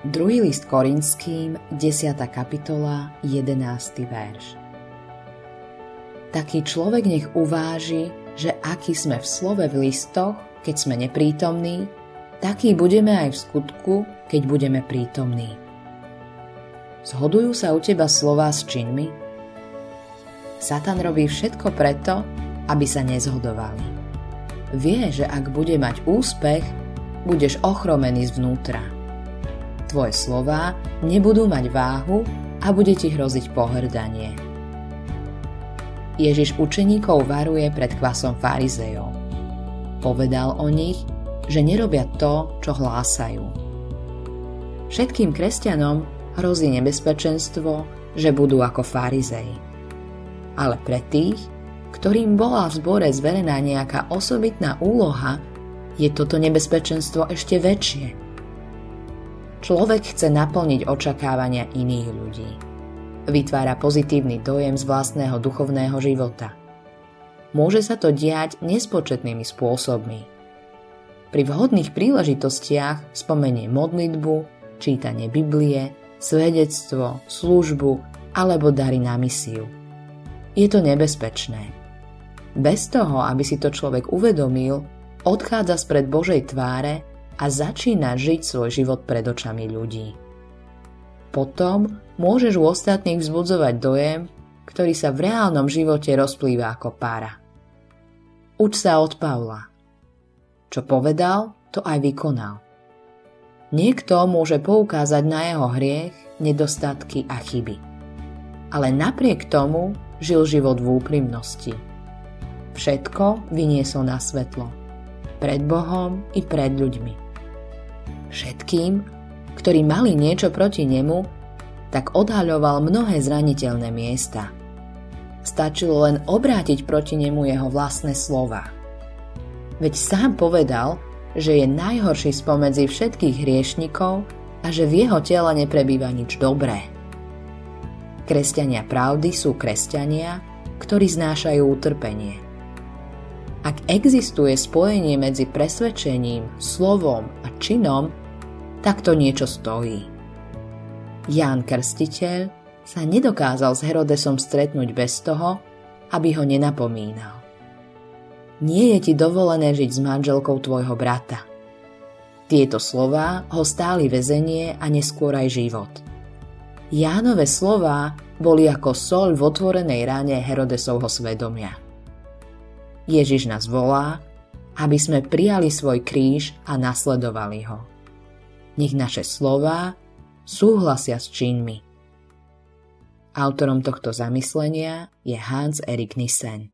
Druhý list Korinským, 10. kapitola, 11. verš. Taký človek nech uváži, že aký sme v slove v listoch, keď sme neprítomní, taký budeme aj v skutku, keď budeme prítomní. Zhodujú sa u teba slová s činmi? Satan robí všetko preto, aby sa nezhodovali. Vie, že ak bude mať úspech, budeš ochromený zvnútra Tvoje slová nebudú mať váhu a bude ti hroziť pohrdanie. Ježiš učeníkov varuje pred kvasom farizejov. Povedal o nich, že nerobia to, čo hlásajú. Všetkým kresťanom hrozí nebezpečenstvo, že budú ako farizej. Ale pre tých, ktorým bola v zbore zverená nejaká osobitná úloha, je toto nebezpečenstvo ešte väčšie – Človek chce naplniť očakávania iných ľudí. Vytvára pozitívny dojem z vlastného duchovného života. Môže sa to diať nespočetnými spôsobmi. Pri vhodných príležitostiach spomenie modlitbu, čítanie Biblie, svedectvo, službu alebo dary na misiu. Je to nebezpečné. Bez toho, aby si to človek uvedomil, odchádza spred Božej tváre a začína žiť svoj život pred očami ľudí. Potom môžeš u ostatných vzbudzovať dojem, ktorý sa v reálnom živote rozplýva ako pára. Uč sa od Pavla. Čo povedal, to aj vykonal. Niekto môže poukázať na jeho hriech, nedostatky a chyby. Ale napriek tomu žil život v úprimnosti. Všetko vyniesol na svetlo. Pred Bohom i pred ľuďmi. Všetkým, ktorí mali niečo proti nemu, tak odhaľoval mnohé zraniteľné miesta. Stačilo len obrátiť proti nemu jeho vlastné slova. Veď sám povedal, že je najhorší spomedzi všetkých hriešnikov a že v jeho tele neprebýva nič dobré. Kresťania pravdy sú kresťania, ktorí znášajú utrpenie. Ak existuje spojenie medzi presvedčením, slovom a činom, tak to niečo stojí. Ján Krstiteľ sa nedokázal s Herodesom stretnúť bez toho, aby ho nenapomínal. Nie je ti dovolené žiť s manželkou tvojho brata. Tieto slová ho stáli väzenie a neskôr aj život. Jánové slová boli ako sol v otvorenej ráne Herodesovho svedomia. Ježiš nás volá, aby sme prijali svoj kríž a nasledovali ho. Nech naše slová súhlasia s činmi. Autorom tohto zamyslenia je Hans Erik Nissen.